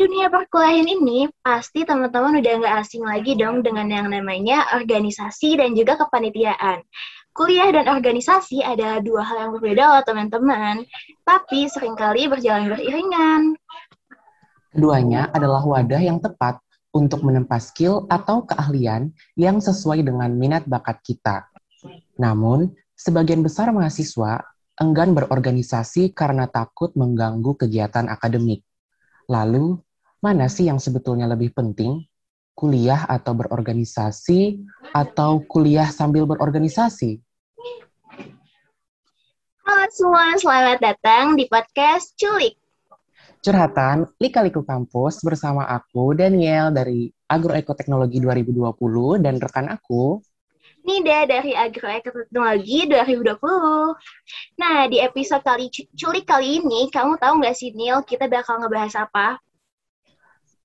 dunia perkuliahan ini, pasti teman-teman udah nggak asing lagi dong dengan yang namanya organisasi dan juga kepanitiaan. Kuliah dan organisasi adalah dua hal yang berbeda loh teman-teman, tapi sering kali berjalan beriringan. Keduanya adalah wadah yang tepat untuk menempa skill atau keahlian yang sesuai dengan minat bakat kita. Namun, sebagian besar mahasiswa enggan berorganisasi karena takut mengganggu kegiatan akademik. Lalu, mana sih yang sebetulnya lebih penting? Kuliah atau berorganisasi, atau kuliah sambil berorganisasi? Halo semua, selamat datang di podcast Culik. Curhatan Lika-Liku Kampus bersama aku, Daniel dari Agroekoteknologi 2020, dan rekan aku, Nida dari Agroekoteknologi 2020. Nah, di episode kali culik kali ini, kamu tahu nggak sih, Neil, kita bakal ngebahas apa?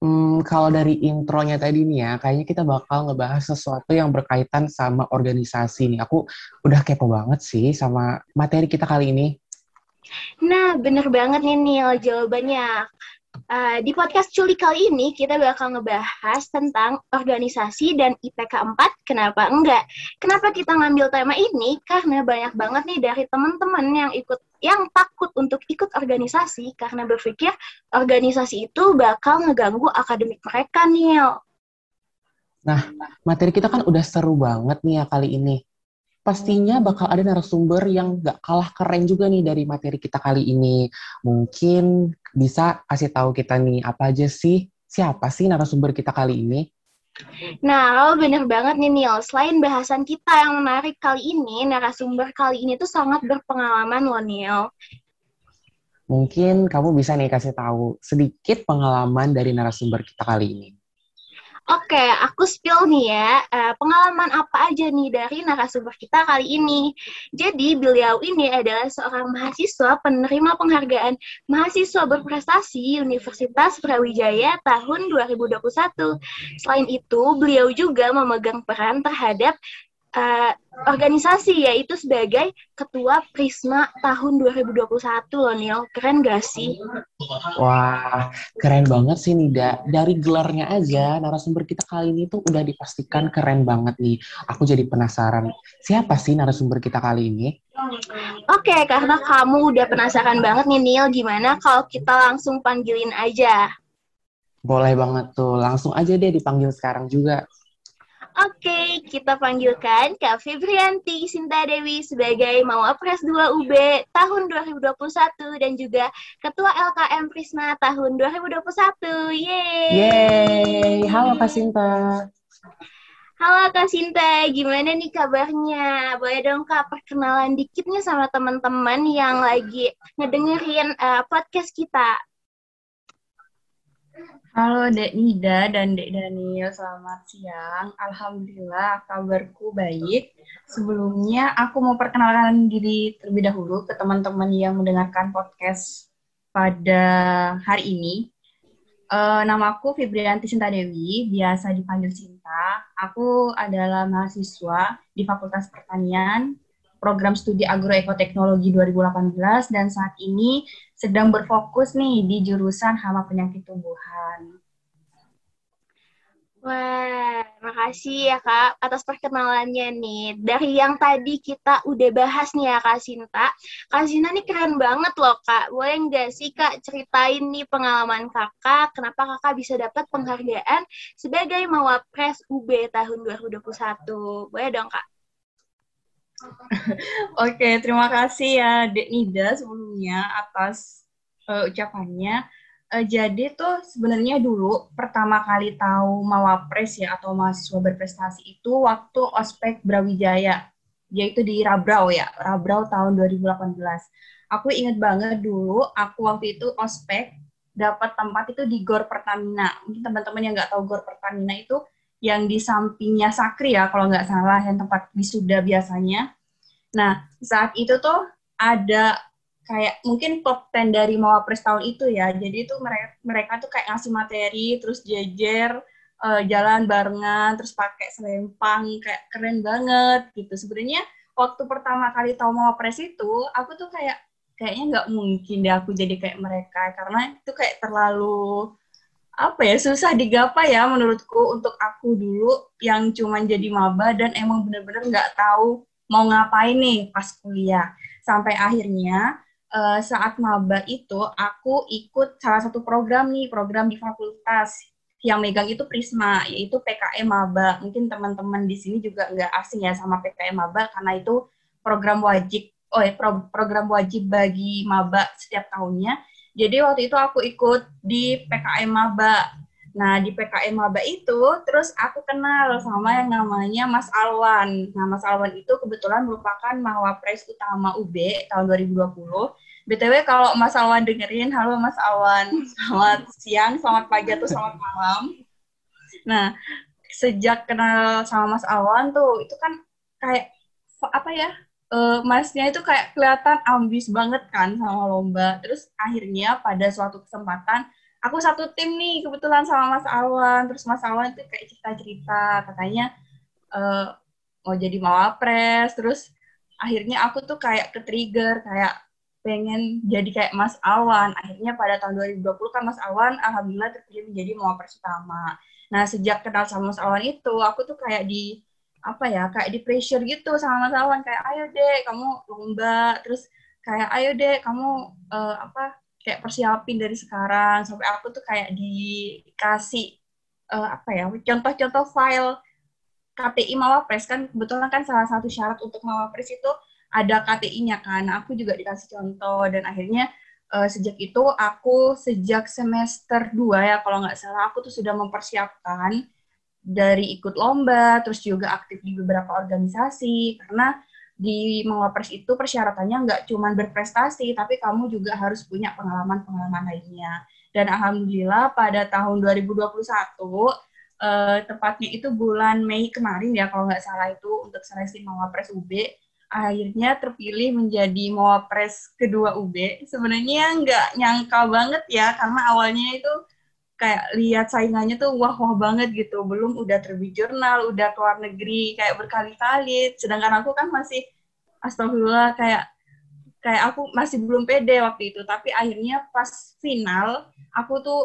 Hmm, kalau dari intronya tadi nih ya, kayaknya kita bakal ngebahas sesuatu yang berkaitan sama organisasi nih. Aku udah kepo banget sih sama materi kita kali ini. Nah, bener banget nih Neil jawabannya. Uh, di podcast Culi kali ini kita bakal ngebahas tentang organisasi dan IPK 4, kenapa enggak? Kenapa kita ngambil tema ini? Karena banyak banget nih dari teman-teman yang ikut yang takut untuk ikut organisasi karena berpikir organisasi itu bakal ngeganggu akademik mereka, Neil. Nah, materi kita kan udah seru banget nih ya kali ini pastinya bakal ada narasumber yang gak kalah keren juga nih dari materi kita kali ini. Mungkin bisa kasih tahu kita nih apa aja sih, siapa sih narasumber kita kali ini? Nah, lo bener banget nih Neil. Selain bahasan kita yang menarik kali ini, narasumber kali ini tuh sangat berpengalaman loh Neil. Mungkin kamu bisa nih kasih tahu sedikit pengalaman dari narasumber kita kali ini. Oke, aku spill nih ya, uh, pengalaman apa aja nih dari narasumber kita kali ini. Jadi, beliau ini adalah seorang mahasiswa penerima penghargaan mahasiswa berprestasi Universitas Brawijaya tahun 2021. Selain itu, beliau juga memegang peran terhadap uh, organisasi yaitu sebagai ketua Prisma tahun 2021 loh Neil. Keren gak sih? Wah, keren banget sih Nida. Dari gelarnya aja narasumber kita kali ini tuh udah dipastikan keren banget nih. Aku jadi penasaran, siapa sih narasumber kita kali ini? Oke, okay, karena kamu udah penasaran banget nih Neil, gimana kalau kita langsung panggilin aja? Boleh banget tuh, langsung aja deh dipanggil sekarang juga. Oke, kita panggilkan Kak Febrianti Sinta Dewi sebagai Mawapres 2 UB tahun 2021 dan juga Ketua LKM Prisma tahun 2021. Yeay! Yeay! Halo Kak Sinta. Halo Kak Sinta, gimana nih kabarnya? Boleh dong Kak perkenalan dikitnya sama teman-teman yang lagi ngedengerin uh, podcast kita. Halo Dek Nida dan Dek Daniel, selamat siang. Alhamdulillah kabarku baik. Sebelumnya aku mau perkenalkan diri terlebih dahulu ke teman-teman yang mendengarkan podcast pada hari ini. Uh, namaku Fibrianti Sinta Dewi, biasa dipanggil Sinta. Aku adalah mahasiswa di Fakultas Pertanian program studi agroekoteknologi 2018 dan saat ini sedang berfokus nih di jurusan hama penyakit tumbuhan. Wah, makasih ya Kak atas perkenalannya nih. Dari yang tadi kita udah bahas nih ya Kak Sinta. Kak Sinta nih keren banget loh Kak. Boleh nggak sih Kak ceritain nih pengalaman Kakak, kenapa Kakak bisa dapat penghargaan sebagai Mawapres UB tahun 2021? Boleh dong Kak? Oke, terima kasih ya Dek Nida sebelumnya atas uh, ucapannya. Uh, jadi tuh sebenarnya dulu pertama kali tahu Mawapres ya atau mahasiswa berprestasi itu waktu ospek Brawijaya, yaitu di Rabrau ya, Rabrau tahun 2018. Aku inget banget dulu, aku waktu itu ospek dapat tempat itu di Gor Pertamina. Mungkin teman-teman yang nggak tahu Gor Pertamina itu yang di sampingnya Sakri ya kalau nggak salah yang tempat wisuda biasanya. Nah saat itu tuh ada kayak mungkin top 10 dari Mawapres tahun itu ya. Jadi itu mereka mereka tuh kayak ngasih materi terus jejer uh, jalan barengan terus pakai selempang kayak keren banget gitu. Sebenarnya waktu pertama kali tahu Mawapres itu aku tuh kayak kayaknya nggak mungkin deh aku jadi kayak mereka karena itu kayak terlalu apa ya susah digapai ya menurutku untuk aku dulu yang cuma jadi maba dan emang bener-bener nggak tahu mau ngapain nih pas kuliah. Sampai akhirnya uh, saat maba itu aku ikut salah satu program nih program di fakultas. Yang megang itu Prisma yaitu PKM maba. Mungkin teman-teman di sini juga nggak asing ya sama PKM maba karena itu program wajib oh ya pro, program wajib bagi maba setiap tahunnya jadi waktu itu aku ikut di PKM Maba. Nah, di PKM Maba itu, terus aku kenal sama yang namanya Mas Alwan. Nah, Mas Alwan itu kebetulan merupakan Mawapres utama UB tahun 2020. BTW kalau Mas Alwan dengerin, halo Mas Alwan, selamat siang, selamat pagi, atau selamat malam. Nah, sejak kenal sama Mas Alwan tuh, itu kan kayak, apa ya, uh, masnya itu kayak kelihatan ambis banget kan sama lomba. Terus akhirnya pada suatu kesempatan aku satu tim nih kebetulan sama Mas Awan. Terus Mas Awan itu kayak cerita-cerita katanya uh, mau jadi mawapres. Terus akhirnya aku tuh kayak ke trigger kayak pengen jadi kayak Mas Awan. Akhirnya pada tahun 2020 kan Mas Awan alhamdulillah terpilih menjadi mawapres utama. Nah, sejak kenal sama Mas Awan itu, aku tuh kayak di apa ya kayak di pressure gitu sama Mas Awan kayak ayo deh kamu lomba. Terus kayak ayo deh kamu uh, apa kayak persiapin dari sekarang. Sampai aku tuh kayak dikasih uh, apa ya contoh-contoh file KTI Mawapres. Kan kebetulan kan salah satu syarat untuk Mawapres itu ada KTI-nya kan. Aku juga dikasih contoh. Dan akhirnya uh, sejak itu aku sejak semester 2 ya kalau nggak salah aku tuh sudah mempersiapkan dari ikut lomba, terus juga aktif di beberapa organisasi, karena di Mawapres itu persyaratannya nggak cuma berprestasi, tapi kamu juga harus punya pengalaman-pengalaman lainnya. Dan Alhamdulillah pada tahun 2021, eh, tepatnya itu bulan Mei kemarin ya, kalau nggak salah itu untuk seleksi Mawapres UB, akhirnya terpilih menjadi Mawapres kedua UB. Sebenarnya nggak nyangka banget ya, karena awalnya itu kayak lihat saingannya tuh wah wah banget gitu. Belum udah terbit jurnal udah keluar negeri kayak berkali-kali. Sedangkan aku kan masih astagfirullah kayak kayak aku masih belum pede waktu itu. Tapi akhirnya pas final aku tuh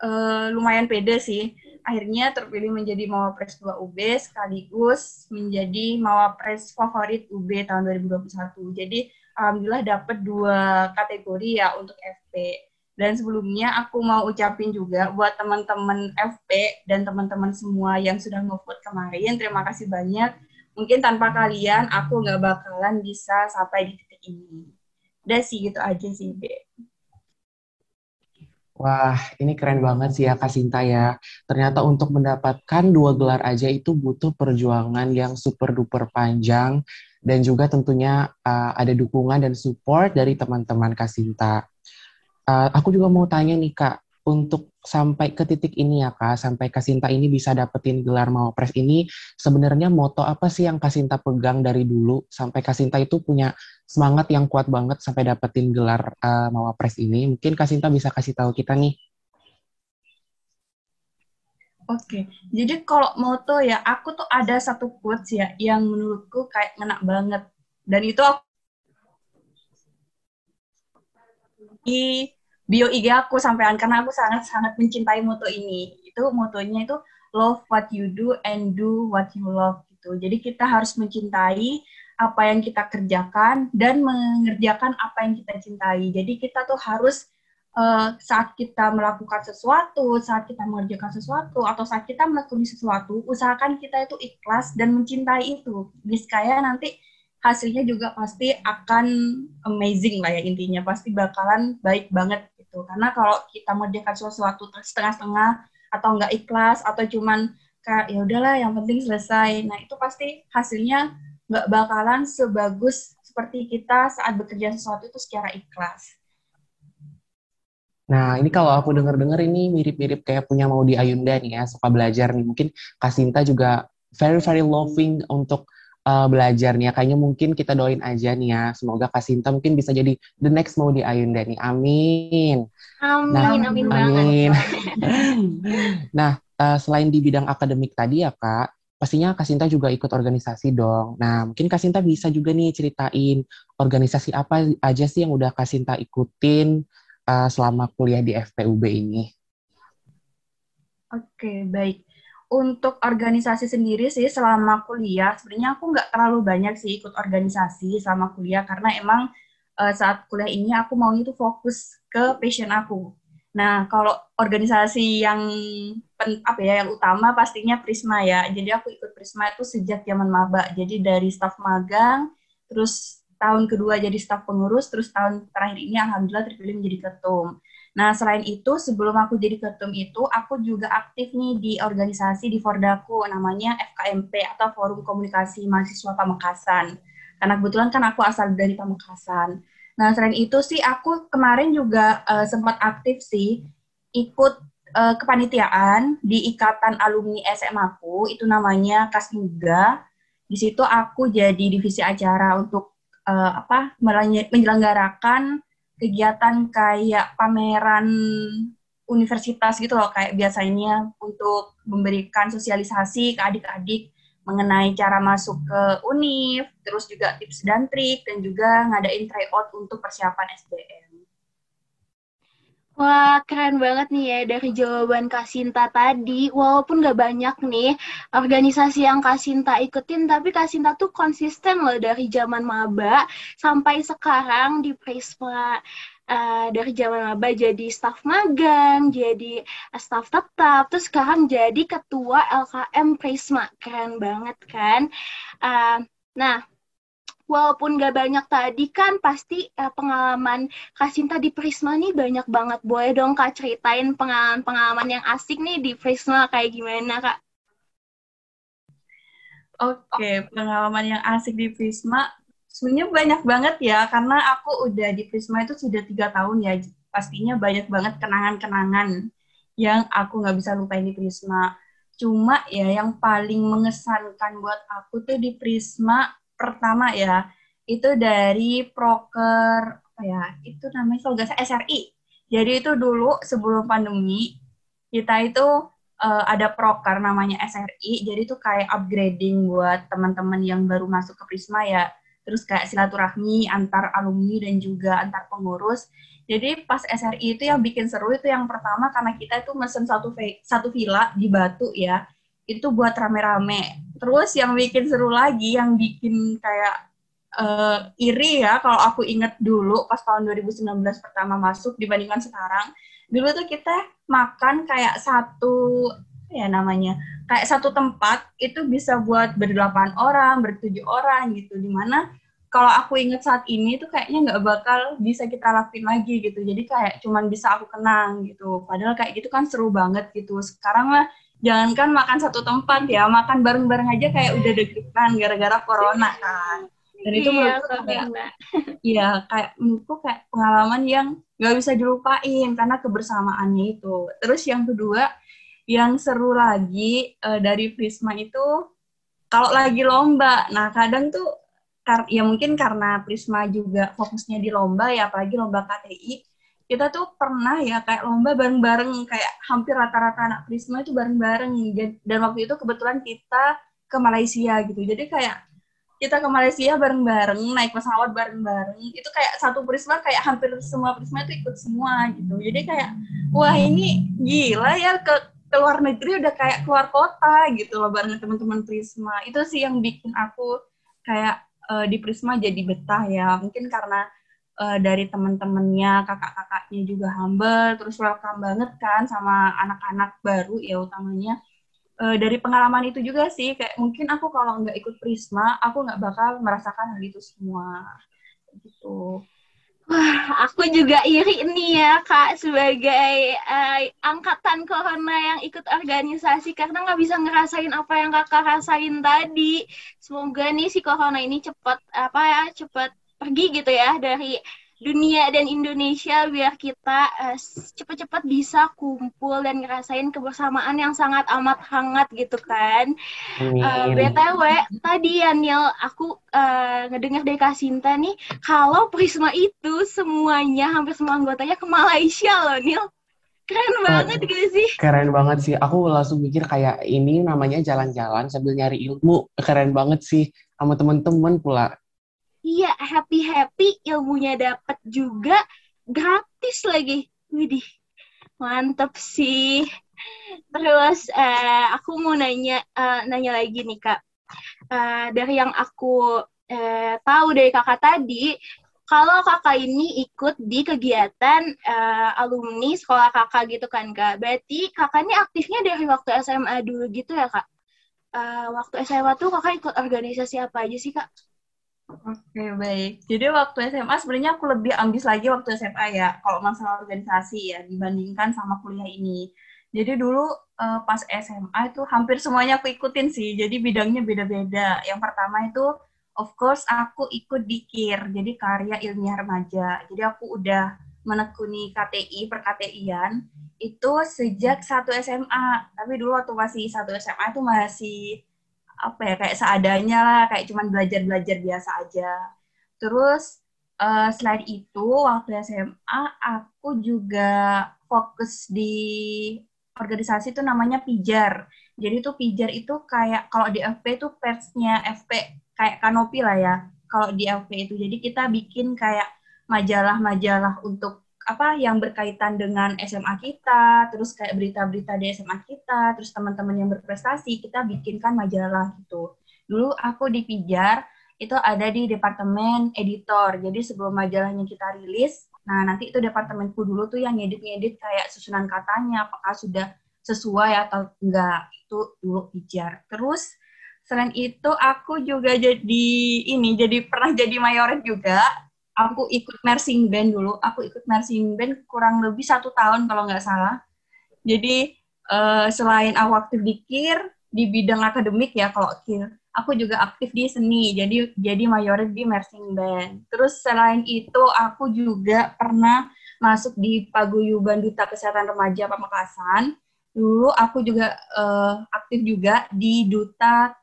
uh, lumayan pede sih. Akhirnya terpilih menjadi mawapres 2 UB sekaligus menjadi mawapres favorit UB tahun 2021 jadi alhamdulillah dapat dua kategori ya untuk FP dan sebelumnya aku mau ucapin juga buat teman-teman FP dan teman-teman semua yang sudah nge kemarin, terima kasih banyak. Mungkin tanpa kalian, aku nggak bakalan bisa sampai di titik ini. Udah sih, gitu aja sih, Be. Wah, ini keren banget sih ya Kak Sinta ya. Ternyata untuk mendapatkan dua gelar aja itu butuh perjuangan yang super duper panjang dan juga tentunya uh, ada dukungan dan support dari teman-teman Kak Sinta. Uh, aku juga mau tanya nih Kak, untuk sampai ke titik ini ya Kak, sampai Kasinta ini bisa dapetin gelar Mawapres ini, sebenarnya moto apa sih yang Kasinta pegang dari dulu sampai Kasinta itu punya semangat yang kuat banget sampai dapetin gelar uh, Mawapres ini? Mungkin Kasinta bisa kasih tahu kita nih. Oke, jadi kalau moto ya, aku tuh ada satu quotes ya yang menurutku kayak ngena banget. Dan itu aku di bio IG aku sampean karena aku sangat-sangat mencintai moto ini. Itu motonya itu love what you do and do what you love gitu. Jadi kita harus mencintai apa yang kita kerjakan dan mengerjakan apa yang kita cintai. Jadi kita tuh harus uh, saat kita melakukan sesuatu, saat kita mengerjakan sesuatu, atau saat kita melakukan sesuatu, usahakan kita itu ikhlas dan mencintai itu. Niscaya nanti hasilnya juga pasti akan amazing lah ya intinya. Pasti bakalan baik banget gitu karena kalau kita mengerjakan sesuatu setengah-setengah atau nggak ikhlas atau cuman kayak ya udahlah yang penting selesai nah itu pasti hasilnya nggak bakalan sebagus seperti kita saat bekerja sesuatu itu secara ikhlas Nah, ini kalau aku dengar-dengar ini mirip-mirip kayak punya mau di Ayunda nih ya, suka belajar nih. Mungkin Kasinta juga very very loving untuk uh, belajarnya. Kayaknya mungkin kita doain aja nih ya. Semoga Kak Sinta mungkin bisa jadi the next mau di Ayunda nih. Amin. Amin, nah, amin, amin nah, uh, selain di bidang akademik tadi ya Kak, pastinya Kak Sinta juga ikut organisasi dong. Nah, mungkin Kak Sinta bisa juga nih ceritain organisasi apa aja sih yang udah Kak Sinta ikutin uh, selama kuliah di FPUB ini. Oke, baik. Untuk organisasi sendiri sih selama kuliah, sebenarnya aku nggak terlalu banyak sih ikut organisasi selama kuliah karena emang uh, saat kuliah ini aku mau itu fokus ke passion aku. Nah, kalau organisasi yang pen, apa ya yang utama pastinya Prisma ya. Jadi aku ikut Prisma itu sejak zaman maba. Jadi dari staf magang, terus tahun kedua jadi staf pengurus, terus tahun terakhir ini alhamdulillah terpilih menjadi ketum. Nah, selain itu, sebelum aku jadi ketum itu, aku juga aktif nih di organisasi di Fordaku, namanya FKMP atau Forum Komunikasi Mahasiswa Pamekasan. Karena kebetulan kan aku asal dari Pamekasan. Nah, selain itu sih, aku kemarin juga uh, sempat aktif sih, ikut uh, kepanitiaan di Ikatan Alumni SMA aku, itu namanya Kasmuga. Di situ aku jadi divisi acara untuk uh, apa menyelenggarakan kegiatan kayak pameran universitas gitu loh kayak biasanya untuk memberikan sosialisasi ke adik-adik mengenai cara masuk ke univ, terus juga tips dan trik dan juga ngadain tryout untuk persiapan SBM. Wah, keren banget nih ya dari jawaban Kak Sinta tadi. Walaupun gak banyak nih organisasi yang Kak Sinta ikutin, tapi Kak Sinta tuh konsisten loh dari zaman maba sampai sekarang di Prisma. Uh, dari zaman maba jadi staf magang, jadi staf tetap, terus sekarang jadi ketua LKM Prisma. Keren banget kan? Uh, nah, walaupun gak banyak tadi kan pasti uh, pengalaman Kak Sinta di Prisma nih banyak banget. Boleh dong Kak ceritain pengalaman-pengalaman yang asik nih di Prisma kayak gimana Kak? Oke, pengalaman yang asik di Prisma sebenarnya banyak banget ya karena aku udah di Prisma itu sudah tiga tahun ya. Pastinya banyak banget kenangan-kenangan yang aku nggak bisa lupain di Prisma. Cuma ya yang paling mengesankan buat aku tuh di Prisma pertama ya itu dari proker apa ya itu namanya kalau SRI jadi itu dulu sebelum pandemi kita itu uh, ada proker namanya SRI jadi itu kayak upgrading buat teman-teman yang baru masuk ke Prisma ya. Terus kayak silaturahmi antar alumni dan juga antar pengurus. Jadi pas SRI itu yang bikin seru itu yang pertama karena kita itu mesen satu satu villa di Batu ya itu buat rame-rame. Terus yang bikin seru lagi, yang bikin kayak uh, iri ya, kalau aku inget dulu pas tahun 2019 pertama masuk dibandingkan sekarang, dulu tuh kita makan kayak satu ya namanya kayak satu tempat itu bisa buat berdelapan orang, bertujuh orang gitu. Di mana kalau aku inget saat ini tuh kayaknya nggak bakal bisa kita lakuin lagi gitu. Jadi kayak cuman bisa aku kenang gitu. Padahal kayak gitu kan seru banget gitu. Sekarang lah jangankan makan satu tempat ya, makan bareng-bareng aja kayak udah deg-degan gara-gara corona kan. Dan itu iya, menurutku kayak, iya kayak menurutku kayak pengalaman yang nggak bisa dilupain karena kebersamaannya itu. Terus yang kedua, yang seru lagi uh, dari Prisma itu kalau lagi lomba. Nah kadang tuh ya mungkin karena Prisma juga fokusnya di lomba ya apalagi lomba KTI kita tuh pernah ya kayak lomba bareng-bareng kayak hampir rata-rata anak Prisma itu bareng-bareng. Dan waktu itu kebetulan kita ke Malaysia gitu. Jadi kayak kita ke Malaysia bareng-bareng naik pesawat bareng-bareng. Itu kayak satu Prisma kayak hampir semua Prisma itu ikut semua gitu. Jadi kayak wah ini gila ya ke ke luar negeri udah kayak keluar kota gitu loh bareng teman-teman Prisma. Itu sih yang bikin aku kayak uh, di Prisma jadi betah ya. Mungkin karena uh, dari teman-temannya, kakak-kakaknya juga humble, terus welcome banget kan sama anak-anak baru ya utamanya. Uh, dari pengalaman itu juga sih, kayak mungkin aku kalau nggak ikut Prisma, aku nggak bakal merasakan hal itu semua. Gitu. Wah, aku juga iri nih ya kak sebagai uh, angkatan corona yang ikut organisasi karena nggak bisa ngerasain apa yang kakak rasain tadi. Semoga nih si corona ini cepat apa ya cepat pergi gitu ya dari dunia dan Indonesia biar kita uh, cepat-cepat bisa kumpul dan ngerasain kebersamaan yang sangat amat hangat gitu kan. Uh, eh, BTW tadi ya aku uh, ngedengar dari Kasinta nih kalau Prisma itu semuanya hampir semua anggotanya ke Malaysia loh Neil. Keren banget uh, gak sih? Keren banget sih. Aku langsung mikir kayak ini namanya jalan-jalan sambil nyari ilmu. Keren banget sih sama temen-temen pula iya happy happy ilmunya dapat juga gratis lagi widih mantep sih Terus uh, aku mau nanya uh, nanya lagi nih kak. Uh, dari yang aku uh, tahu dari kakak tadi, kalau kakak ini ikut di kegiatan uh, alumni sekolah kakak gitu kan kak. Berarti kakak ini aktifnya dari waktu SMA dulu gitu ya kak? Uh, waktu SMA tuh kakak ikut organisasi apa aja sih kak? Oke, baik. Jadi waktu SMA sebenarnya aku lebih ambis lagi waktu SMA ya, kalau masalah organisasi ya, dibandingkan sama kuliah ini. Jadi dulu uh, pas SMA itu hampir semuanya aku ikutin sih, jadi bidangnya beda-beda. Yang pertama itu, of course, aku ikut di KIR, jadi Karya Ilmiah Remaja. Jadi aku udah menekuni KTI, perKTIan, itu sejak satu SMA. Tapi dulu waktu masih satu SMA itu masih apa ya kayak seadanya lah kayak cuman belajar belajar biasa aja. Terus uh, selain itu waktu SMA aku juga fokus di organisasi itu namanya pijar. Jadi tuh pijar itu kayak kalau di FP itu persnya FP kayak kanopi lah ya kalau di FP itu. Jadi kita bikin kayak majalah-majalah untuk apa yang berkaitan dengan SMA kita, terus kayak berita-berita di SMA kita, terus teman-teman yang berprestasi, kita bikinkan majalah gitu. Dulu aku di Pijar, itu ada di departemen editor. Jadi sebelum majalahnya kita rilis, nah nanti itu departemenku dulu tuh yang ngedit-ngedit kayak susunan katanya, apakah sudah sesuai atau enggak. Itu dulu Pijar. Terus selain itu aku juga jadi ini, jadi pernah jadi mayoret juga aku ikut nursing band dulu. Aku ikut nursing band kurang lebih satu tahun kalau nggak salah. Jadi uh, selain aku aktif di KIR, di bidang akademik ya kalau KIR, aku juga aktif di seni. Jadi jadi mayoritas di nursing band. Terus selain itu aku juga pernah masuk di Paguyuban Duta Kesehatan Remaja Pamekasan. Dulu aku juga uh, aktif juga di Duta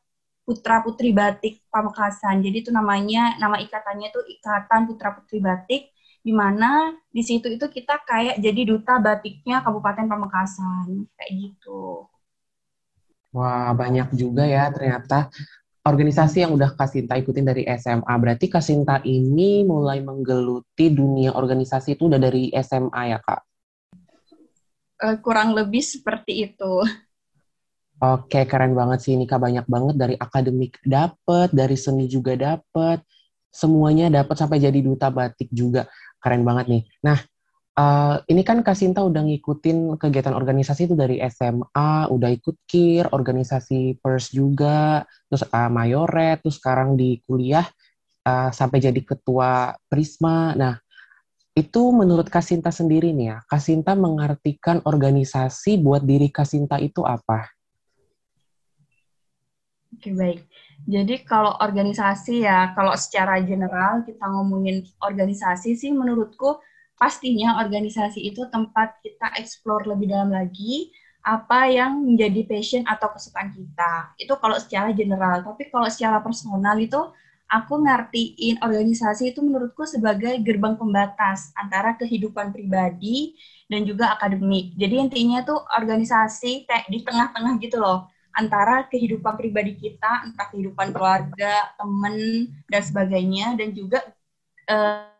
Putra Putri Batik Pamekasan. Jadi itu namanya nama ikatannya itu Ikatan Putra Putri Batik di mana di situ itu kita kayak jadi duta batiknya Kabupaten Pamekasan kayak gitu. Wah, banyak juga ya ternyata organisasi yang udah Kasinta ikutin dari SMA. Berarti Kasinta ini mulai menggeluti dunia organisasi itu udah dari SMA ya, Kak? Uh, kurang lebih seperti itu. Oke, keren banget sih Nika banyak banget dari akademik dapet, dari seni juga dapet, semuanya dapet sampai jadi duta batik juga keren banget nih. Nah, uh, ini kan Kasinta udah ngikutin kegiatan organisasi itu dari SMA, udah ikut KIR, organisasi PERS juga, terus uh, Mayoret, terus sekarang di kuliah uh, sampai jadi ketua Prisma. Nah, itu menurut Kasinta sendiri nih ya, Kasinta mengartikan organisasi buat diri Kasinta itu apa? Oke, baik. Jadi kalau organisasi ya, kalau secara general kita ngomongin organisasi sih menurutku pastinya organisasi itu tempat kita explore lebih dalam lagi apa yang menjadi passion atau kesukaan kita. Itu kalau secara general. Tapi kalau secara personal itu aku ngertiin organisasi itu menurutku sebagai gerbang pembatas antara kehidupan pribadi dan juga akademik. Jadi intinya tuh organisasi kayak di tengah-tengah gitu loh antara kehidupan pribadi kita, entah kehidupan keluarga, teman, dan sebagainya, dan juga uh,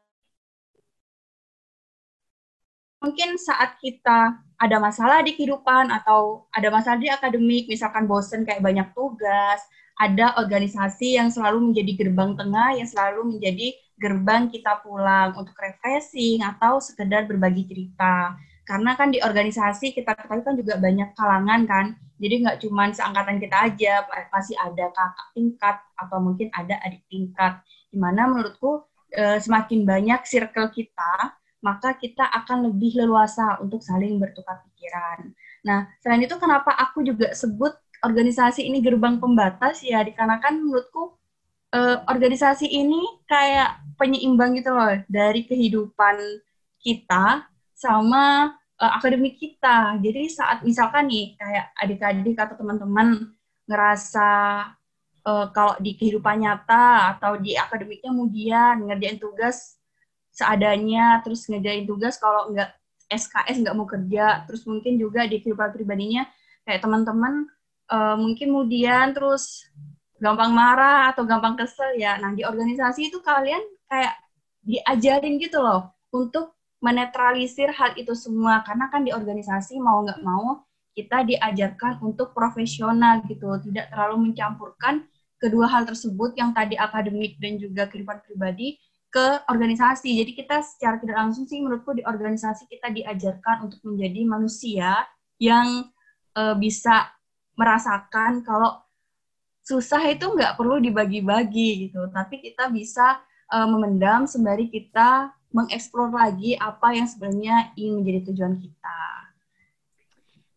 mungkin saat kita ada masalah di kehidupan atau ada masalah di akademik, misalkan bosen kayak banyak tugas, ada organisasi yang selalu menjadi gerbang tengah, yang selalu menjadi gerbang kita pulang untuk refreshing atau sekedar berbagi cerita. Karena kan di organisasi kita ketahui kan juga banyak kalangan kan, jadi nggak cuma seangkatan kita aja, pasti ada kakak tingkat atau mungkin ada adik tingkat. Di mana menurutku e, semakin banyak circle kita, maka kita akan lebih leluasa untuk saling bertukar pikiran. Nah, selain itu kenapa aku juga sebut organisasi ini gerbang pembatas ya, dikarenakan menurutku e, organisasi ini kayak penyeimbang gitu loh dari kehidupan kita sama uh, akademik kita. Jadi saat misalkan nih kayak adik-adik atau teman-teman ngerasa uh, kalau di kehidupan nyata atau di akademiknya kemudian ngerjain tugas seadanya, terus ngerjain tugas kalau nggak SKS nggak mau kerja, terus mungkin juga di kehidupan pribadinya kayak teman-teman uh, mungkin kemudian terus gampang marah atau gampang kesel ya. Nah di organisasi itu kalian kayak diajarin gitu loh untuk menetralisir hal itu semua. Karena kan di organisasi mau nggak mau kita diajarkan untuk profesional gitu, tidak terlalu mencampurkan kedua hal tersebut yang tadi akademik dan juga kehidupan pribadi ke organisasi. Jadi kita secara tidak langsung sih menurutku di organisasi kita diajarkan untuk menjadi manusia yang uh, bisa merasakan kalau susah itu nggak perlu dibagi-bagi gitu, tapi kita bisa uh, memendam sembari kita mengeksplor lagi apa yang sebenarnya ingin menjadi tujuan kita.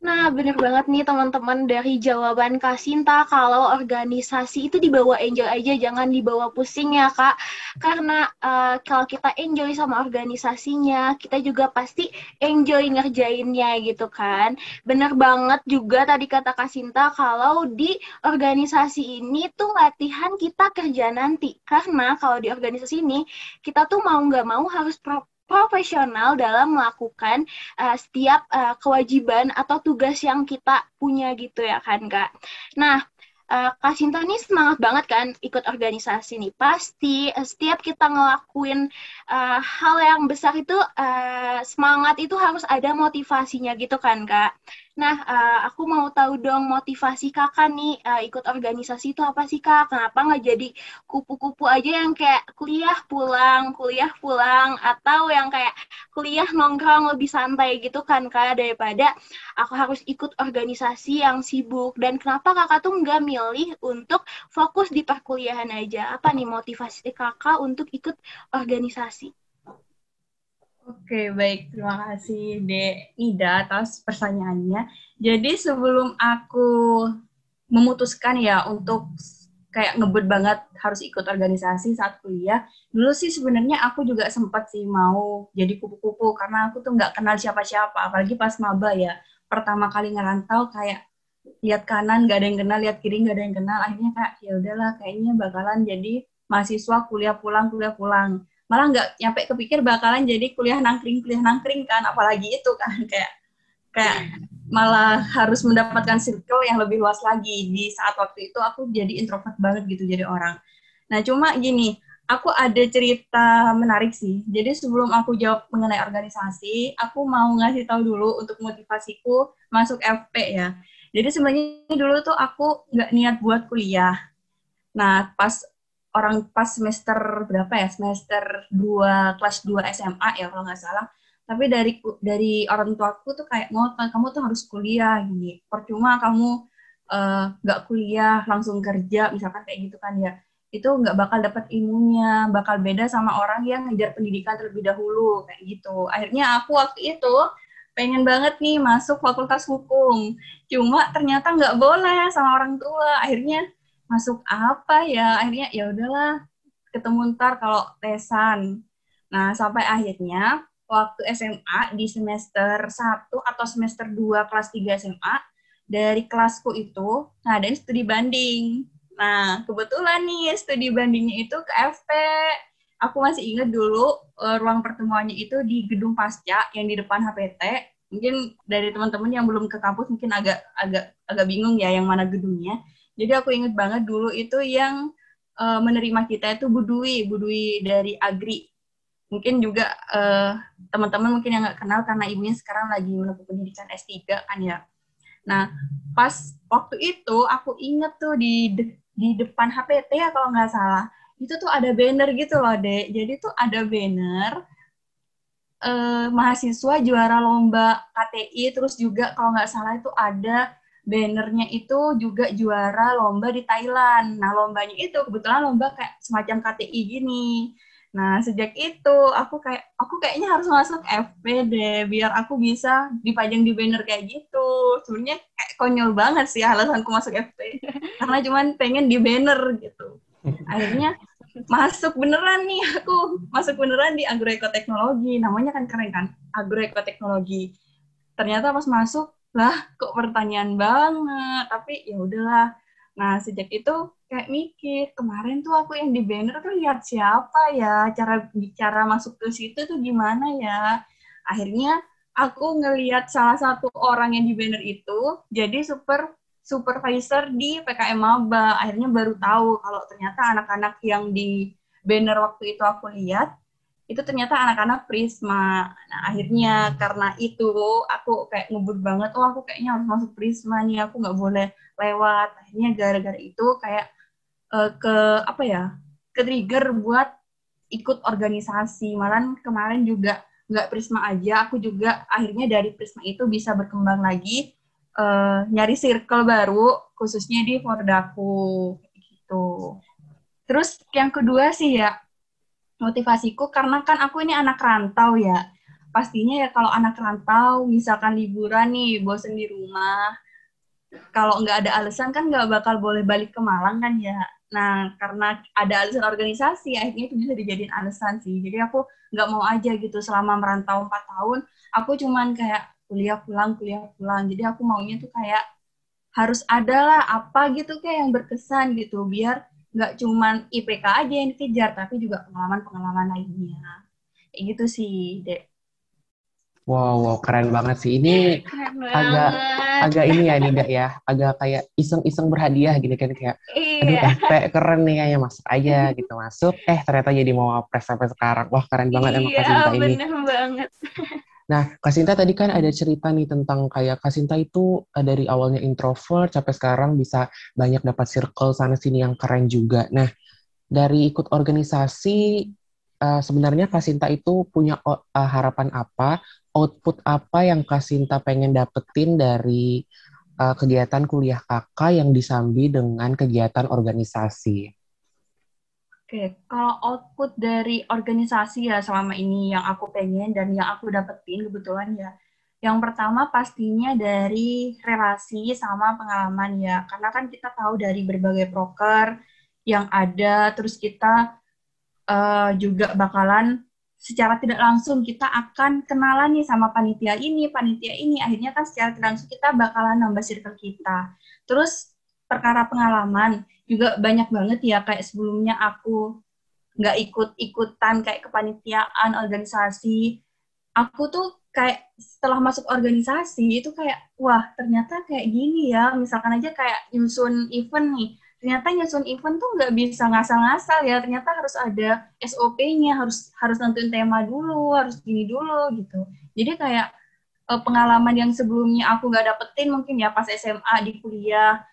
Nah, bener banget nih teman-teman dari jawaban Kak Sinta kalau organisasi itu dibawa enjoy aja, jangan dibawa pusing ya Kak. Karena uh, kalau kita enjoy sama organisasinya, kita juga pasti enjoy ngerjainnya gitu kan. Bener banget juga tadi kata Kak Sinta kalau di organisasi ini tuh latihan kita kerja nanti. Karena kalau di organisasi ini, kita tuh mau nggak mau harus profesional dalam melakukan uh, setiap uh, kewajiban atau tugas yang kita punya gitu ya kan kak. Nah uh, Kak Sinta ini semangat banget kan ikut organisasi nih. Pasti setiap kita ngelakuin uh, hal yang besar itu uh, semangat itu harus ada motivasinya gitu kan Kak. Nah, uh, aku mau tahu dong motivasi kakak nih uh, ikut organisasi itu apa sih kak? Kenapa nggak jadi kupu-kupu aja yang kayak kuliah pulang, kuliah pulang, atau yang kayak kuliah nongkrong lebih santai gitu kan kak daripada aku harus ikut organisasi yang sibuk. Dan kenapa kakak tuh nggak milih untuk fokus di perkuliahan aja? Apa nih motivasi kakak untuk ikut organisasi? Oke, baik. Terima kasih, Dek Ida, atas pertanyaannya. Jadi sebelum aku memutuskan ya untuk kayak ngebut banget harus ikut organisasi saat kuliah, dulu sih sebenarnya aku juga sempat sih mau jadi kupu-kupu karena aku tuh nggak kenal siapa-siapa, apalagi pas maba ya. Pertama kali ngerantau kayak lihat kanan nggak ada yang kenal, lihat kiri nggak ada yang kenal, akhirnya kayak ya udahlah kayaknya bakalan jadi mahasiswa kuliah pulang kuliah pulang malah nggak nyampe kepikir bakalan jadi kuliah nangkring kuliah nangkring kan. Apalagi itu kan kayak kayak malah harus mendapatkan circle yang lebih luas lagi. Di saat waktu itu aku jadi introvert banget gitu jadi orang. Nah cuma gini aku ada cerita menarik sih. Jadi sebelum aku jawab mengenai organisasi aku mau ngasih tahu dulu untuk motivasiku masuk FP ya. Jadi sebenarnya dulu tuh aku nggak niat buat kuliah. Nah pas orang pas semester berapa ya? Semester 2 kelas 2 SMA ya kalau nggak salah. Tapi dari dari orang tuaku tuh kayak mau kamu tuh harus kuliah gini. Percuma kamu eh, nggak uh, kuliah langsung kerja misalkan kayak gitu kan ya. Itu nggak bakal dapat ilmunya bakal beda sama orang yang ngejar pendidikan terlebih dahulu kayak gitu. Akhirnya aku waktu itu pengen banget nih masuk fakultas hukum. Cuma ternyata nggak boleh sama orang tua. Akhirnya masuk apa ya? Akhirnya ya udahlah ketemu ntar kalau tesan. Nah sampai akhirnya waktu SMA di semester 1 atau semester 2 kelas 3 SMA dari kelasku itu nah ada studi banding. Nah kebetulan nih studi bandingnya itu ke FP aku masih ingat dulu uh, ruang pertemuannya itu di gedung pasca yang di depan HPT mungkin dari teman-teman yang belum ke kampus mungkin agak agak agak bingung ya yang mana gedungnya jadi aku inget banget dulu itu yang uh, menerima kita itu Budui, Budui dari Agri. Mungkin juga uh, teman-teman mungkin yang nggak kenal karena ibunya sekarang lagi menempuh pendidikan S3 kan ya. Nah, pas waktu itu aku inget tuh di de di depan HPT ya kalau nggak salah, itu tuh ada banner gitu loh, Dek. Jadi tuh ada banner uh, mahasiswa juara lomba KTI, terus juga kalau nggak salah itu ada bannernya itu juga juara lomba di Thailand. Nah, lombanya itu kebetulan lomba kayak semacam KTI gini. Nah, sejak itu aku kayak aku kayaknya harus masuk FP deh biar aku bisa dipajang di banner kayak gitu. Sebenarnya kayak konyol banget sih alasanku masuk FP. Karena cuman pengen di banner gitu. Akhirnya masuk beneran nih aku masuk beneran di agroekoteknologi namanya kan keren kan agroekoteknologi ternyata pas masuk lah kok pertanyaan banget? Tapi ya udahlah. Nah sejak itu kayak mikir kemarin tuh aku yang di banner tuh lihat siapa ya? Cara bicara masuk ke situ tuh gimana ya? Akhirnya aku ngelihat salah satu orang yang di banner itu jadi super supervisor di PKM Maba. Akhirnya baru tahu kalau ternyata anak-anak yang di banner waktu itu aku lihat itu ternyata anak-anak Prisma. Nah, akhirnya karena itu aku kayak ngebut banget, oh aku kayaknya harus masuk Prisma nih, aku nggak boleh lewat. Akhirnya gara-gara itu kayak uh, ke apa ya, ke trigger buat ikut organisasi. Malah kemarin juga nggak Prisma aja, aku juga akhirnya dari Prisma itu bisa berkembang lagi, uh, nyari circle baru, khususnya di Fordaku, gitu. Terus yang kedua sih ya, motivasiku karena kan aku ini anak rantau ya. Pastinya ya kalau anak rantau, misalkan liburan nih, bosen di rumah, kalau nggak ada alasan kan nggak bakal boleh balik ke Malang kan ya. Nah, karena ada alasan organisasi, akhirnya itu bisa dijadiin alasan sih. Jadi aku nggak mau aja gitu selama merantau empat tahun, aku cuman kayak kuliah pulang, kuliah pulang. Jadi aku maunya tuh kayak harus ada lah apa gitu kayak yang berkesan gitu, biar nggak cuman IPK aja yang dikejar tapi juga pengalaman-pengalaman lainnya kayak gitu sih dek Wow, wow, keren banget sih. Ini agak agak ini ya Nida ya, agak kayak iseng-iseng berhadiah gitu kan kayak, aduh iya. FP keren nih kayaknya masuk aja gitu masuk, eh ternyata jadi mau apres sampai sekarang. Wah keren banget iya, emang Kasinta ini. Iya, bener banget. Nah, Kasinta tadi kan ada cerita nih tentang kayak Kasinta itu uh, dari awalnya introvert sampai sekarang bisa banyak dapat circle sana sini yang keren juga. Nah, dari ikut organisasi uh, sebenarnya Kasinta itu punya uh, harapan apa, output apa yang Kasinta pengen dapetin dari kegiatan kuliah kakak yang disambi dengan kegiatan organisasi? Oke, kalau output dari organisasi ya selama ini yang aku pengen dan yang aku dapetin kebetulan ya, yang pertama pastinya dari relasi sama pengalaman ya, karena kan kita tahu dari berbagai broker yang ada, terus kita uh, juga bakalan secara tidak langsung kita akan kenalan nih sama panitia ini, panitia ini, akhirnya kan secara tidak langsung kita bakalan nambah circle kita. Terus perkara pengalaman, juga banyak banget ya kayak sebelumnya aku nggak ikut-ikutan kayak kepanitiaan organisasi. Aku tuh kayak setelah masuk organisasi itu kayak wah ternyata kayak gini ya. Misalkan aja kayak nyusun event nih. Ternyata nyusun event tuh nggak bisa ngasal-ngasal ya. Ternyata harus ada SOP-nya harus harus nentuin tema dulu harus gini dulu gitu. Jadi kayak eh, pengalaman yang sebelumnya aku nggak dapetin mungkin ya pas SMA di kuliah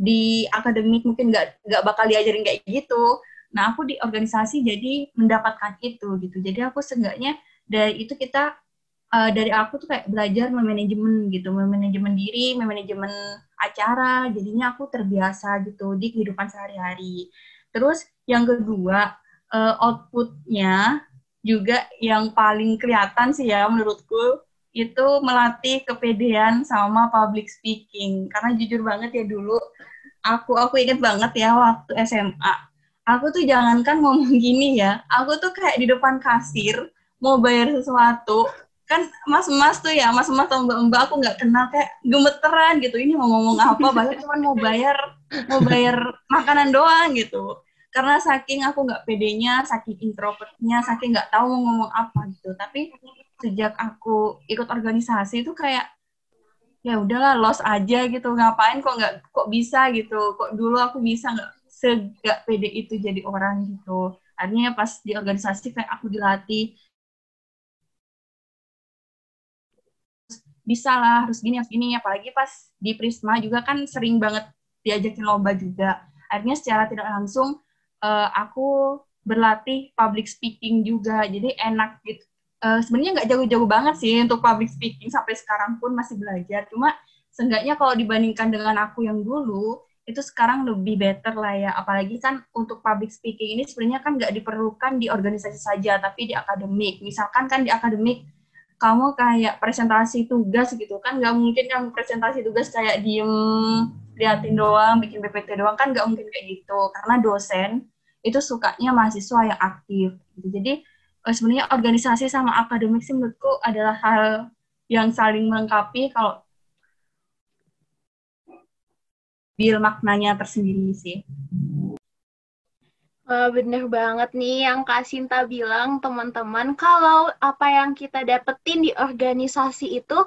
di akademik mungkin nggak nggak bakal diajarin kayak gitu. Nah aku di organisasi jadi mendapatkan itu gitu. Jadi aku seenggaknya dari itu kita uh, dari aku tuh kayak belajar memanajemen gitu, memanajemen diri, memanajemen acara. Jadinya aku terbiasa gitu di kehidupan sehari-hari. Terus yang kedua uh, outputnya juga yang paling kelihatan sih ya menurutku itu melatih kepedean sama public speaking karena jujur banget ya dulu aku aku inget banget ya waktu SMA aku tuh jangankan ngomong gini ya. Aku tuh kayak di depan kasir mau bayar sesuatu. Kan mas-mas tuh ya mas-mas atau mbak-mbak aku nggak kenal kayak gemeteran gitu. Ini mau ngomong apa? Bahkan cuma mau bayar mau bayar makanan doang gitu. Karena saking aku nggak pedenya saking introvertnya saking nggak tahu mau ngomong apa gitu. Tapi sejak aku ikut organisasi itu kayak ya udahlah los aja gitu. Ngapain kok nggak kok bisa gitu? Kok dulu aku bisa nggak segak pede itu jadi orang gitu. Artinya pas di organisasi kayak aku dilatih bisa lah harus gini harus gini. Apalagi pas di Prisma juga kan sering banget diajakin lomba juga. Akhirnya secara tidak langsung uh, aku berlatih public speaking juga. Jadi enak gitu uh, sebenarnya nggak jago-jago banget sih untuk public speaking sampai sekarang pun masih belajar. Cuma seenggaknya kalau dibandingkan dengan aku yang dulu, itu sekarang lebih better lah ya. Apalagi kan untuk public speaking ini sebenarnya kan nggak diperlukan di organisasi saja, tapi di akademik. Misalkan kan di akademik kamu kayak presentasi tugas gitu kan nggak mungkin yang presentasi tugas kayak diem liatin doang bikin PPT doang kan nggak mungkin kayak gitu karena dosen itu sukanya mahasiswa yang aktif gitu. jadi sebenarnya organisasi sama akademik sih menurutku adalah hal yang saling melengkapi kalau bil maknanya tersendiri sih. Uh, bener banget nih yang Kak Sinta bilang teman-teman kalau apa yang kita dapetin di organisasi itu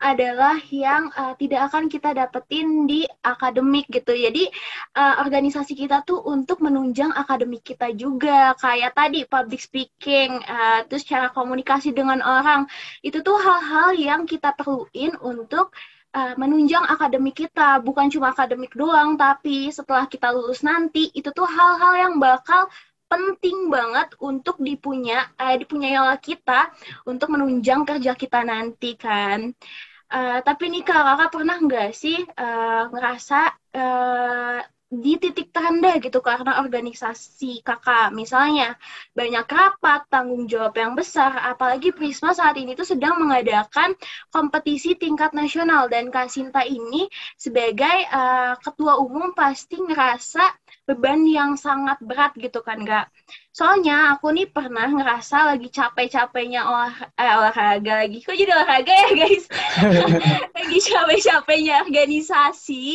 adalah yang uh, tidak akan kita dapetin di akademik gitu. Jadi uh, organisasi kita tuh untuk menunjang akademik kita juga. Kayak tadi public speaking, uh, terus cara komunikasi dengan orang. Itu tuh hal-hal yang kita perluin untuk uh, menunjang akademik kita. Bukan cuma akademik doang, tapi setelah kita lulus nanti, itu tuh hal-hal yang bakal penting banget untuk dipunya eh, dipunyai oleh kita untuk menunjang kerja kita nanti kan. Uh, tapi nih kak, kakak pernah nggak sih uh, ngerasa uh, di titik terendah gitu karena organisasi kakak? Misalnya banyak rapat tanggung jawab yang besar apalagi Prisma saat ini tuh sedang mengadakan kompetisi tingkat nasional. Dan Kak Sinta ini sebagai uh, ketua umum pasti ngerasa beban yang sangat berat gitu kan kak soalnya aku nih pernah ngerasa lagi capek-capeknya olah, eh, olahraga lagi. Kok jadi olahraga ya guys? Lagi capek-capeknya organisasi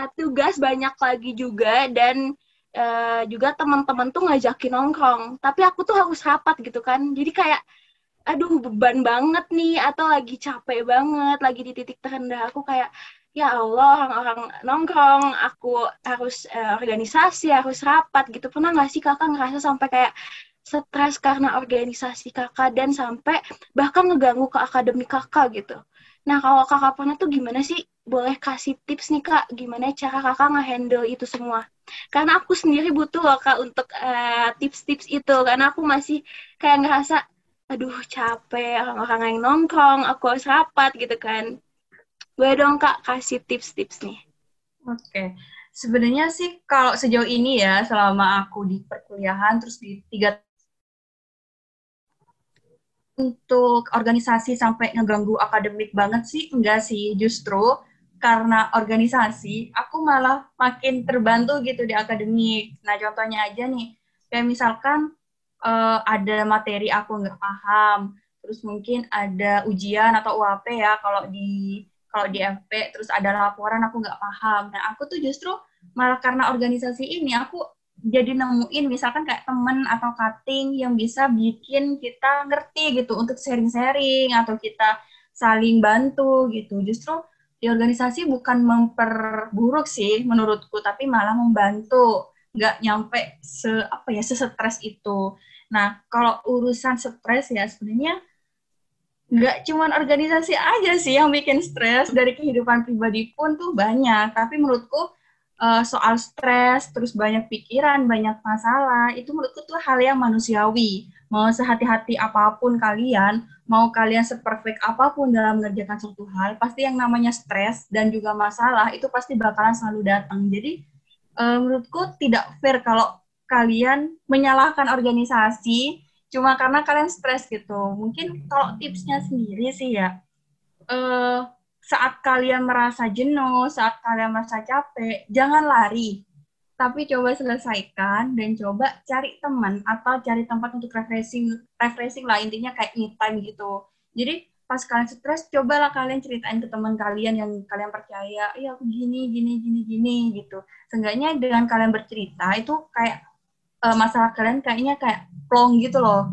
uh, tugas banyak lagi juga dan uh, juga teman-teman tuh ngajakin nongkrong. Tapi aku tuh harus rapat gitu kan. Jadi kayak aduh beban banget nih atau lagi capek banget lagi di titik terendah aku kayak ya Allah orang-orang nongkrong aku harus uh, organisasi harus rapat gitu. Pernah nggak sih kakak ngerasa sampai kayak stres karena organisasi kakak dan sampai bahkan ngeganggu ke akademik kakak gitu? Nah kalau kakak pernah tuh gimana sih? Boleh kasih tips nih kak gimana cara kakak ngehandle itu semua? Karena aku sendiri butuh loh kak untuk eh, tips-tips uh, itu. Karena aku masih kayak ngerasa aduh capek orang-orang yang nongkrong aku harus rapat gitu kan gue dong kak kasih tips-tips nih oke okay. sebenarnya sih kalau sejauh ini ya selama aku di perkuliahan terus di tiga untuk organisasi sampai ngeganggu akademik banget sih enggak sih justru karena organisasi, aku malah makin terbantu gitu di akademik. Nah, contohnya aja nih, kayak misalkan uh, ada materi aku nggak paham, terus mungkin ada ujian atau UAP ya, kalau di kalau di FP, terus ada laporan aku nggak paham. Nah, aku tuh justru malah karena organisasi ini, aku jadi nemuin misalkan kayak temen atau cutting yang bisa bikin kita ngerti gitu untuk sharing-sharing atau kita saling bantu gitu. Justru di organisasi bukan memperburuk sih menurutku, tapi malah membantu, nggak nyampe se apa ya sesetres itu. Nah, kalau urusan stres ya sebenarnya nggak cuman organisasi aja sih yang bikin stres dari kehidupan pribadi pun tuh banyak. Tapi menurutku uh, soal stres, terus banyak pikiran, banyak masalah, itu menurutku tuh hal yang manusiawi. Mau sehati-hati apa pun kalian, mau kalian seperfect apa pun dalam mengerjakan suatu hal, pasti yang namanya stres dan juga masalah itu pasti bakalan selalu datang. Jadi uh, menurutku tidak fair kalau kalian menyalahkan organisasi cuma karena kalian stres gitu. Mungkin kalau tipsnya sendiri sih ya, uh, saat kalian merasa jenuh, saat kalian merasa capek, jangan lari. Tapi coba selesaikan dan coba cari teman atau cari tempat untuk refreshing refreshing lah intinya kayak me time gitu. Jadi pas kalian stres cobalah kalian ceritain ke teman kalian yang kalian percaya iya aku gini gini gini gini gitu. Seenggaknya dengan kalian bercerita itu kayak uh, masalah kalian kayaknya kayak plong gitu loh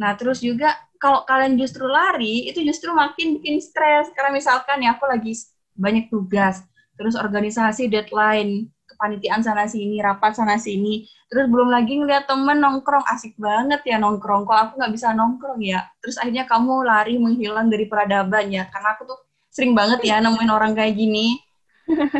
nah terus juga kalau kalian justru lari itu justru makin bikin stres karena misalkan ya aku lagi banyak tugas terus organisasi deadline kepanitiaan sana sini, rapat sana sini. Terus belum lagi ngeliat temen nongkrong, asik banget ya nongkrong. Kok aku nggak bisa nongkrong ya? Terus akhirnya kamu lari menghilang dari peradaban ya. Karena aku tuh sering banget ya nemuin orang kayak gini.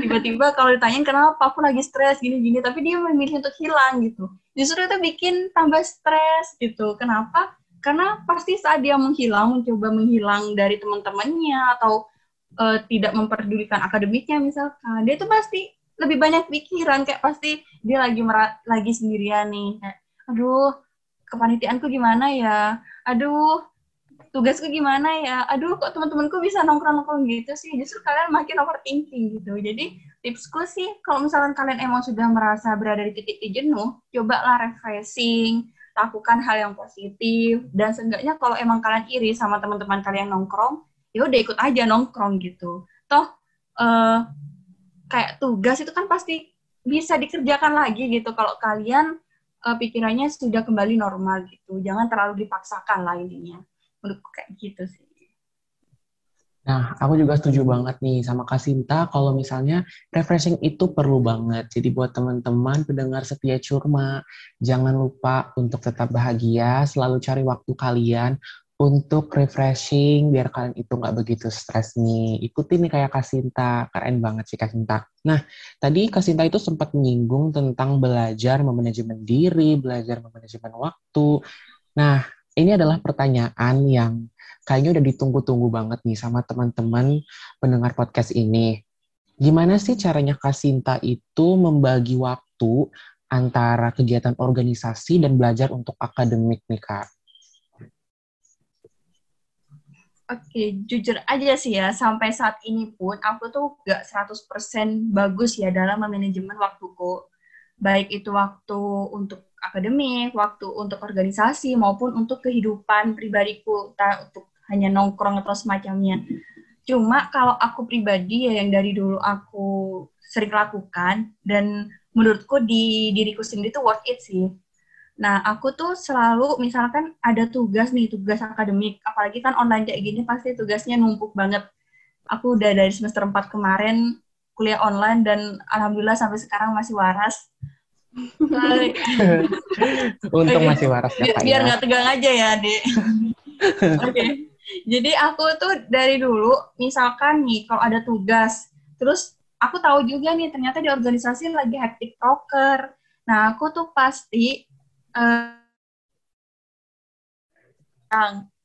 Tiba-tiba kalau ditanyain kenapa aku lagi stres gini-gini, tapi dia memilih untuk hilang gitu. Justru itu bikin tambah stres gitu. Kenapa? Karena pasti saat dia menghilang, mencoba menghilang dari teman-temannya atau uh, tidak memperdulikan akademiknya misalkan, dia itu pasti lebih banyak pikiran kayak pasti dia lagi merat lagi sendirian nih aduh kepanitiaanku gimana ya aduh tugasku gimana ya? Aduh kok teman-temanku bisa nongkrong-nongkrong gitu sih? Justru kalian makin overthinking gitu. Jadi tipsku sih kalau misalkan kalian emang sudah merasa berada di titik jenuh cobalah refreshing lakukan hal yang positif. Dan seenggaknya kalau emang kalian iri sama teman-teman kalian nongkrong ya udah ikut aja nongkrong gitu. Toh uh, kayak tugas itu kan pasti bisa dikerjakan lagi gitu. Kalau kalian uh, pikirannya sudah kembali normal gitu. Jangan terlalu dipaksakan lah intinya. Menurutku kayak gitu sih. Nah, aku juga setuju banget nih sama Kasinta kalau misalnya refreshing itu perlu banget. Jadi buat teman-teman pendengar setia Curma, jangan lupa untuk tetap bahagia, selalu cari waktu kalian untuk refreshing biar kalian itu nggak begitu stres nih. Ikutin nih kayak Kasinta, keren banget sih Kasinta. Nah, tadi Kasinta itu sempat menyinggung tentang belajar memanajemen diri, belajar memanajemen waktu. Nah, ini adalah pertanyaan yang kayaknya udah ditunggu-tunggu banget nih sama teman-teman pendengar podcast ini. Gimana sih caranya Kasinta itu membagi waktu antara kegiatan organisasi dan belajar untuk akademik nih, Kak? Oke, jujur aja sih ya, sampai saat ini pun aku tuh gak 100% bagus ya dalam manajemen waktuku. Baik itu waktu untuk akademik, waktu untuk organisasi, maupun untuk kehidupan pribadiku, untuk hanya nongkrong atau semacamnya. Cuma kalau aku pribadi ya yang dari dulu aku sering lakukan dan menurutku di diriku sendiri itu worth it sih. Nah, aku tuh selalu misalkan ada tugas nih, tugas akademik, apalagi kan online kayak gini pasti tugasnya numpuk banget. Aku udah dari semester 4 kemarin kuliah online dan alhamdulillah sampai sekarang masih waras. Untung masih waras ya, Pak. Biar ya. nggak tegang aja ya, Dek. Oke. Okay. Jadi aku tuh dari dulu, misalkan nih kalau ada tugas, terus aku tahu juga nih ternyata di organisasi lagi hektik proker. Nah, aku tuh pasti uh,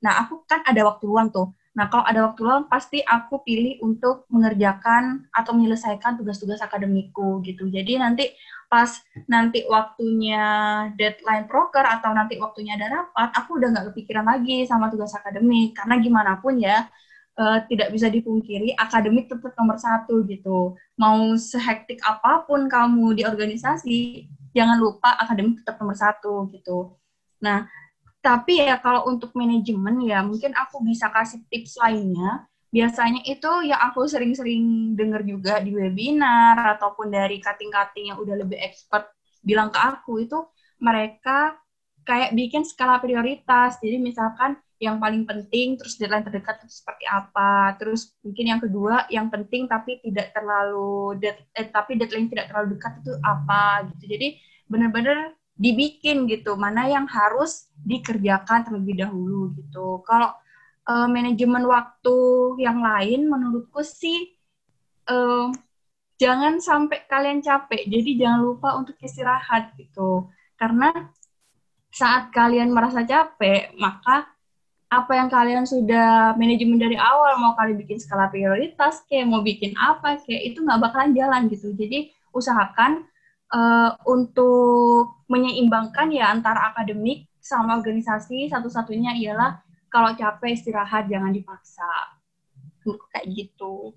Nah, aku kan ada waktu luang tuh. Nah, kalau ada waktu luang, pasti aku pilih untuk mengerjakan atau menyelesaikan tugas-tugas akademikku gitu. Jadi nanti pas nanti waktunya deadline proker atau nanti waktunya ada rapat, aku udah nggak kepikiran lagi sama tugas akademik. Karena gimana pun ya, uh, tidak bisa dipungkiri akademik tetap nomor satu gitu. Mau sehektik apa pun kamu di organisasi, jangan lupa akademik tetap nomor satu gitu. Nah, tapi ya kalau untuk manajemen ya mungkin aku bisa kasih tips lainnya. Biasanya itu yang aku sering-sering dengar juga di webinar ataupun dari kating-kating yang udah lebih expert bilang ke aku itu mereka kayak bikin skala prioritas. Jadi misalkan yang paling penting terus deadline terdekat itu seperti apa. Terus mungkin yang kedua yang penting tapi tidak terlalu dead, eh, tapi deadline tidak terlalu dekat itu apa gitu. Jadi benar-benar dibikin gitu mana yang harus dikerjakan terlebih dahulu gitu kalau uh, manajemen waktu yang lain menurutku sih uh, jangan sampai kalian capek. Jadi jangan lupa untuk istirahat gitu. Karena saat kalian merasa capek maka apa yang kalian sudah manajemen dari awal mau kalian bikin skala prioritas kayak mau bikin apa kayak itu nggak bakalan jalan gitu. Jadi usahakan uh, untuk menyeimbangkan ya antara akademik sama organisasi. Satu-satunya ialah kalau capek istirahat jangan dipaksa. Kayak gitu.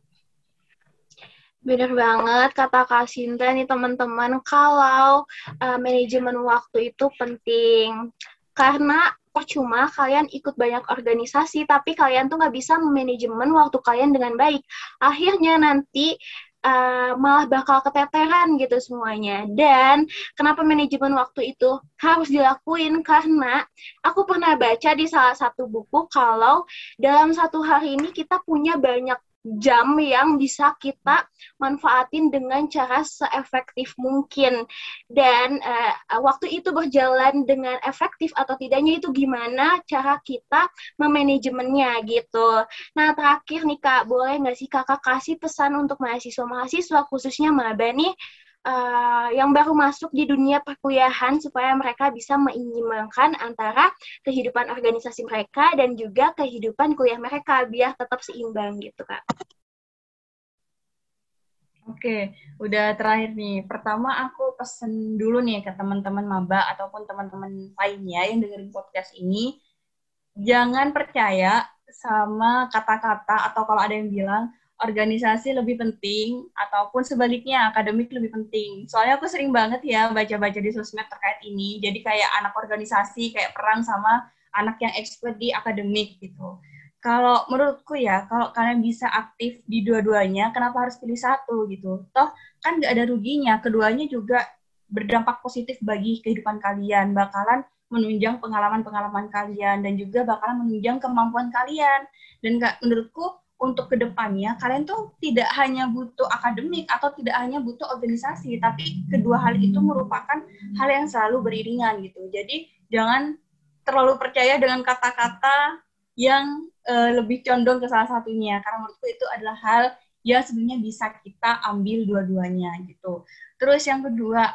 Bener banget kata Kak Sinta nih teman-teman. Kalau uh, manajemen waktu itu penting. Karena percuma kalian ikut banyak organisasi tapi kalian tuh nggak bisa manajemen waktu kalian dengan baik. Akhirnya nanti uh, malah bakal keteteran gitu semuanya. Dan kenapa manajemen waktu itu harus dilakuin? Karena aku pernah baca di salah satu buku kalau dalam satu hari ini kita punya banyak jam yang bisa kita manfaatin dengan cara seefektif mungkin dan uh, waktu itu berjalan dengan efektif atau tidaknya itu gimana cara kita memanajemennya gitu. Nah terakhir nih kak, boleh nggak sih kakak kasih pesan untuk mahasiswa-mahasiswa khususnya maba nih uh, yang baru masuk di dunia perkuliahan supaya mereka bisa menyeimbangkan antara kehidupan organisasi mereka dan juga kehidupan kuliah mereka biar tetap seimbang gitu kak. Oke, udah terakhir nih. Pertama aku pesen dulu nih ke teman-teman maba ataupun teman-teman lainnya yang dengerin podcast ini, jangan percaya sama kata-kata atau kalau ada yang bilang organisasi lebih penting ataupun sebaliknya akademik lebih penting. Soalnya aku sering banget ya baca-baca di sosmed terkait ini. Jadi kayak anak organisasi kayak perang sama anak yang expert di akademik gitu. Kalau menurutku ya, kalau kalian bisa aktif di dua-duanya, kenapa harus pilih satu gitu? Toh kan nggak ada ruginya. Keduanya juga berdampak positif bagi kehidupan kalian. Bakalan menunjang pengalaman-pengalaman kalian dan juga bakalan menunjang kemampuan kalian. Dan gak, menurutku untuk ke depannya kalian tuh tidak hanya butuh akademik atau tidak hanya butuh organisasi, tapi kedua hal itu merupakan hal yang selalu beriringan gitu. Jadi jangan terlalu percaya dengan kata-kata yang uh, lebih condong ke salah satunya, karena menurutku itu adalah hal yang sebenarnya bisa kita ambil dua-duanya gitu. Terus yang kedua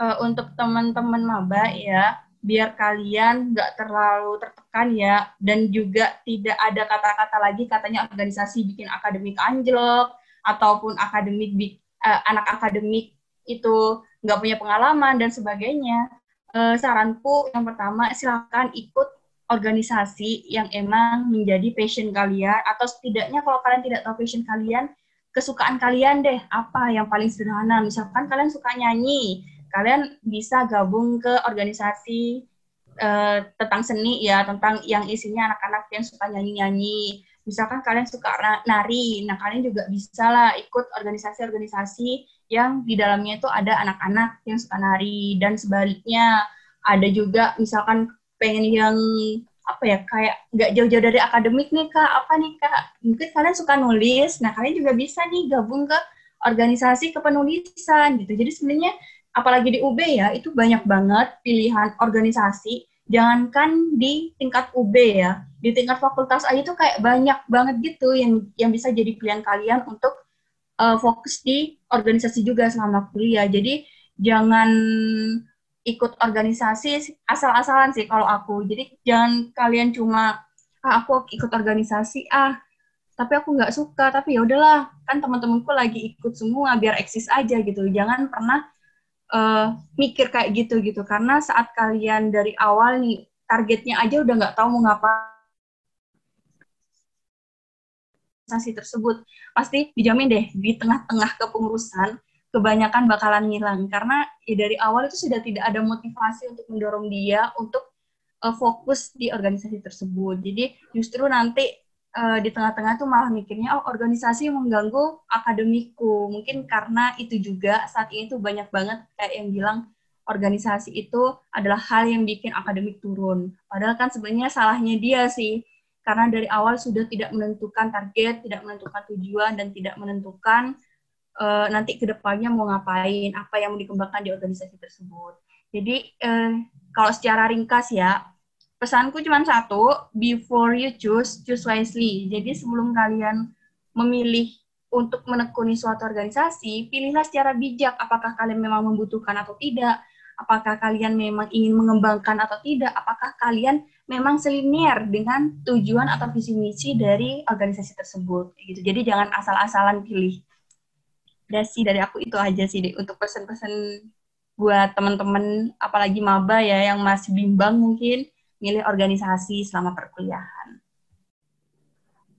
uh, untuk teman-teman maba ya biar kalian nggak terlalu tertekan ya. Dan juga tidak ada kata-kata lagi katanya organisasi bikin akademik anjlok ataupun akademik uh, anak akademik itu nggak punya pengalaman dan sebagainya. Uh, saranku yang pertama silakan ikut organisasi yang emang menjadi passion kalian atau setidaknya kalau kalian tidak tahu passion kalian kesukaan kalian deh. Apa yang paling sederhana? Misalkan kalian suka nyanyi kalian bisa gabung ke organisasi uh, tentang seni ya, tentang yang isinya anak-anak yang suka nyanyi-nyanyi. Misalkan kalian suka nari, nah kalian juga bisa lah ikut organisasi-organisasi yang di dalamnya itu ada anak-anak yang suka nari. Dan sebaliknya ada juga misalkan pengen yang apa ya kayak nggak jauh-jauh dari akademik nih kak. Apa nih kak? Mungkin kalian suka nulis nah kalian juga bisa nih gabung ke organisasi kepenulisan gitu. Jadi sebenarnya apalagi di UB ya, itu banyak banget pilihan organisasi. Jangankan di tingkat UB ya, di tingkat fakultas aja itu kayak banyak banget gitu yang yang bisa jadi pilihan kalian untuk uh, fokus di organisasi juga selama kuliah. Jadi jangan ikut organisasi asal-asalan sih kalau aku. Jadi jangan kalian cuma ah, aku ikut organisasi ah tapi aku nggak suka tapi ya udahlah kan teman-temanku lagi ikut semua biar eksis aja gitu jangan pernah uh, mikir kayak gitu gitu. Karena saat kalian dari awal nih targetnya aja udah nggak tahu mau ngapain organisasi tersebut. Pasti dijamin deh di tengah-tengah kepengurusan kebanyakan bakalan ngilang. Karena ya dari awal itu sudah tidak ada motivasi untuk mendorong dia untuk uh, fokus di organisasi tersebut. Jadi justru nanti uh, di tengah-tengah tuh malah mikirnya oh organisasi mengganggu akademiku. Mungkin karena itu juga saat ini tuh banyak banget kayak yang bilang organisasi itu adalah hal yang bikin akademik turun. Padahal kan sebenarnya salahnya dia sih karena dari awal sudah tidak menentukan target tidak menentukan tujuan dan tidak menentukan uh, nanti ke depannya mau ngapain apa yang mau dikembangkan di organisasi tersebut. Jadi uh, kalau secara ringkas ya pesanku cuma satu, before you choose, choose wisely. Jadi sebelum kalian memilih untuk menekuni suatu organisasi, pilihlah secara bijak apakah kalian memang membutuhkan atau tidak, apakah kalian memang ingin mengembangkan atau tidak, apakah kalian memang selinier dengan tujuan atau visi misi dari organisasi tersebut. Gitu. Jadi jangan asal-asalan pilih. Dasi dari aku itu aja sih deh, untuk pesan-pesan buat teman-teman apalagi maba ya yang masih bimbang mungkin milih organisasi selama perkuliahan.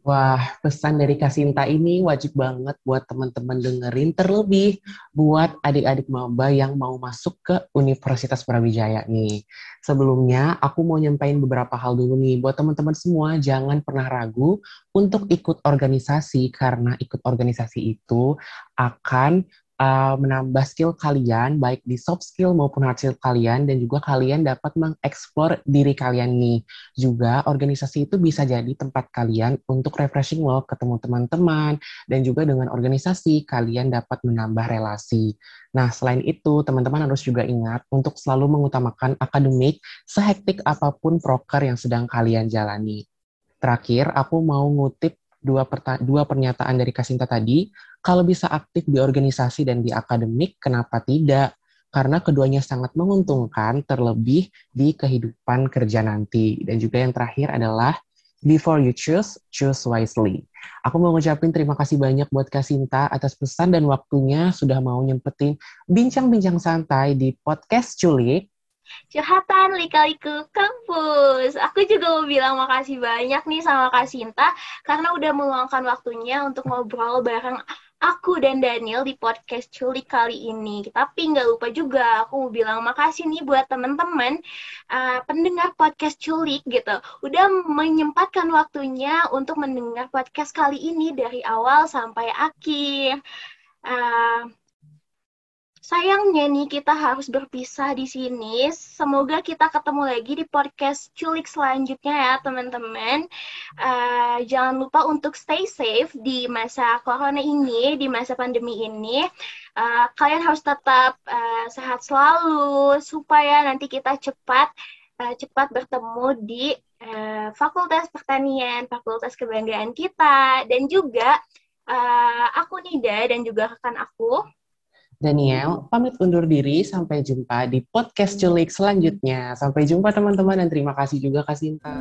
Wah, pesan dari Kasinta ini wajib banget buat teman-teman dengerin, terlebih buat adik-adik maba yang mau masuk ke Universitas Brawijaya nih. Sebelumnya, aku mau nyampain beberapa hal dulu nih. Buat teman-teman semua, jangan pernah ragu untuk ikut organisasi, karena ikut organisasi itu akan uh, menambah skill kalian, baik di soft skill maupun hard skill kalian, dan juga kalian dapat mengeksplor diri kalian nih. Juga organisasi itu bisa jadi tempat kalian untuk refreshing loh, ketemu teman-teman, dan juga dengan organisasi kalian dapat menambah relasi. Nah, selain itu, teman-teman harus juga ingat untuk selalu mengutamakan akademik sehektik apa pun proker yang sedang kalian jalani. Terakhir, aku mau ngutip dua, dua pernyataan dari Kasinta tadi, kalau bisa aktif di organisasi dan di akademik, kenapa tidak? Karena keduanya sangat menguntungkan, terlebih di kehidupan kerja nanti. Dan juga yang terakhir adalah, before you choose, choose wisely. Aku mau ngucapin terima kasih banyak buat Kasinta atas pesan dan waktunya sudah mau nyempetin bincang-bincang santai di podcast Culik curhatan lika-liku kampus. Aku juga mau bilang makasih banyak nih sama Kak Sinta karena udah meluangkan waktunya untuk ngobrol bareng aku dan Daniel di podcast Culik kali ini. Tapi nggak lupa juga aku mau bilang makasih nih buat teman-teman uh, pendengar podcast Culik gitu. Udah menyempatkan waktunya untuk mendengar podcast kali ini dari awal sampai akhir. Uh, Sayangnya nih kita harus berpisah di sini. Semoga kita ketemu lagi di podcast culik selanjutnya ya teman-teman. Uh, jangan lupa untuk stay safe di masa corona ini, di masa pandemi ini. Uh, kalian harus tetap uh, sehat selalu supaya nanti kita cepat uh, cepat bertemu di uh, Fakultas Pertanian, Fakultas Kebanggaan kita, dan juga uh, aku Nida dan juga rekan aku Daniel, pamit undur diri. Sampai jumpa di podcast culik selanjutnya. Sampai jumpa teman-teman dan terima kasih juga Kak Sinta.